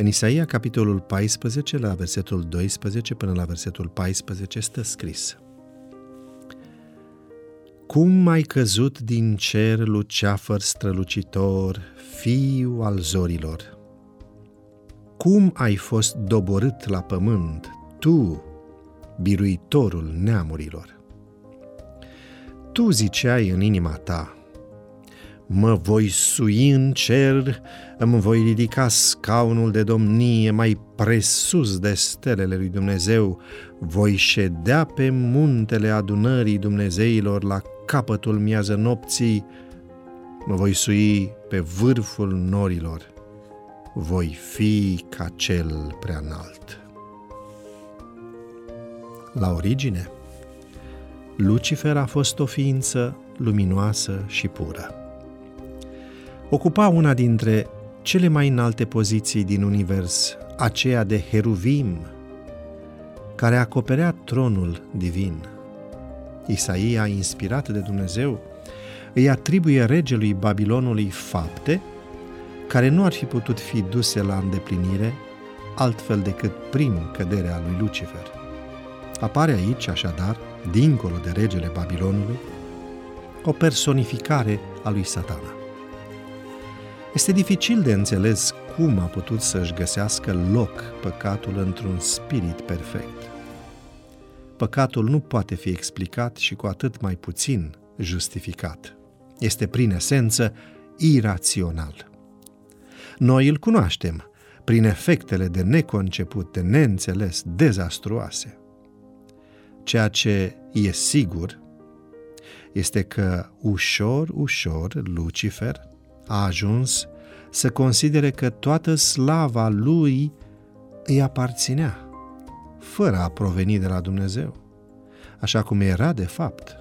În Isaia, capitolul 14, la versetul 12 până la versetul 14, stă scris Cum ai căzut din cer, luceafăr strălucitor, fiu al zorilor? Cum ai fost doborât la pământ, tu, biruitorul neamurilor? Tu ziceai în inima ta, Mă voi sui în cer, îmi voi ridica scaunul de domnie mai presus de stelele lui Dumnezeu, voi ședea pe muntele adunării Dumnezeilor la capătul miază nopții, mă voi sui pe vârful norilor, voi fi ca cel prea înalt. La origine, Lucifer a fost o ființă luminoasă și pură ocupa una dintre cele mai înalte poziții din univers, aceea de heruvim, care acoperea tronul divin. Isaia, inspirat de Dumnezeu, îi atribuie regelui Babilonului fapte care nu ar fi putut fi duse la îndeplinire altfel decât prin căderea lui Lucifer. Apare aici, așadar, dincolo de regele Babilonului, o personificare a lui Satana. Este dificil de înțeles cum a putut să-și găsească loc păcatul într-un spirit perfect. Păcatul nu poate fi explicat și cu atât mai puțin justificat. Este prin esență irațional. Noi îl cunoaștem prin efectele de neconceput, de neînțeles, dezastruoase. Ceea ce e sigur este că ușor, ușor Lucifer a ajuns să considere că toată slava lui îi aparținea, fără a proveni de la Dumnezeu, așa cum era de fapt.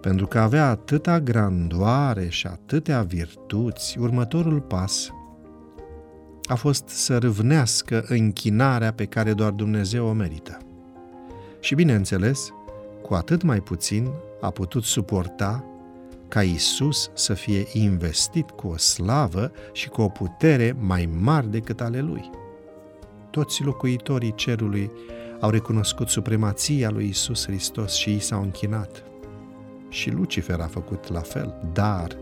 Pentru că avea atâta grandoare și atâtea virtuți, următorul pas a fost să râvnească închinarea pe care doar Dumnezeu o merită. Și bineînțeles, cu atât mai puțin a putut suporta ca Isus să fie investit cu o slavă și cu o putere mai mari decât ale lui. Toți locuitorii cerului au recunoscut supremația lui Isus Hristos și i s-au închinat. Și Lucifer a făcut la fel, dar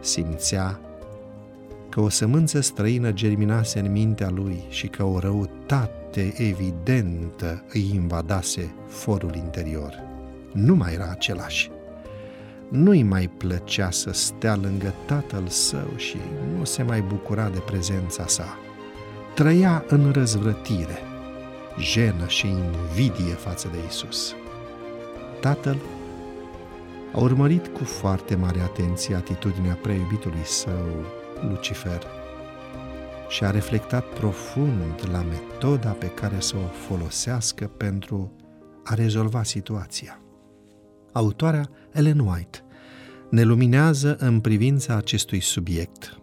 simțea că o sămânță străină germinase în mintea lui și că o răutate evidentă îi invadase forul interior. Nu mai era același nu-i mai plăcea să stea lângă tatăl său și nu se mai bucura de prezența sa. Trăia în răzvrătire, jenă și invidie față de Isus. Tatăl a urmărit cu foarte mare atenție atitudinea preiubitului său, Lucifer, și a reflectat profund la metoda pe care să o folosească pentru a rezolva situația. Autoarea Ellen White ne luminează în privința acestui subiect.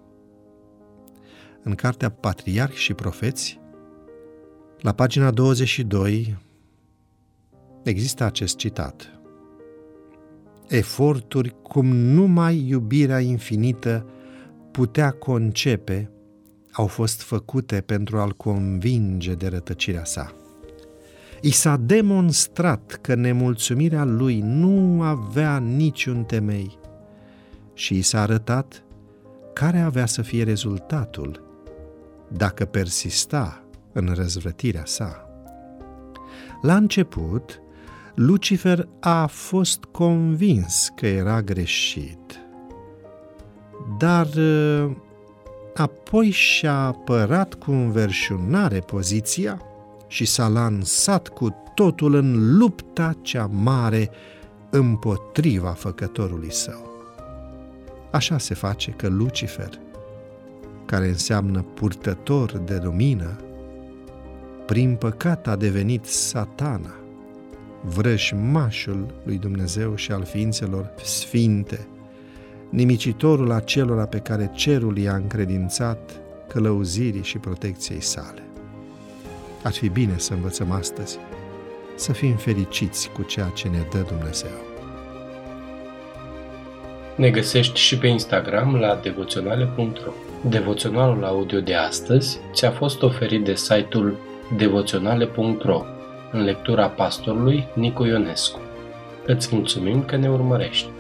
În cartea Patriarhi și Profeți, la pagina 22, există acest citat. Eforturi cum numai iubirea infinită putea concepe au fost făcute pentru a-l convinge de rătăcirea sa. I s-a demonstrat că nemulțumirea lui nu avea niciun temei și i s-a arătat care avea să fie rezultatul dacă persista în răzvrătirea sa. La început, Lucifer a fost convins că era greșit, dar uh, apoi și-a apărat cu înverșunare poziția și s-a lansat cu totul în lupta cea mare împotriva făcătorului său. Așa se face că Lucifer, care înseamnă purtător de lumină, prin păcat a devenit satana, vrăjmașul lui Dumnezeu și al ființelor sfinte, nimicitorul acelora pe care cerul i-a încredințat călăuzirii și protecției sale. Ar fi bine să învățăm astăzi să fim fericiți cu ceea ce ne dă Dumnezeu. Ne găsești și pe Instagram la devoționale.ro Devoționalul audio de astăzi ți-a fost oferit de site-ul devoționale.ro în lectura pastorului Nicu Ionescu. Îți mulțumim că ne urmărești!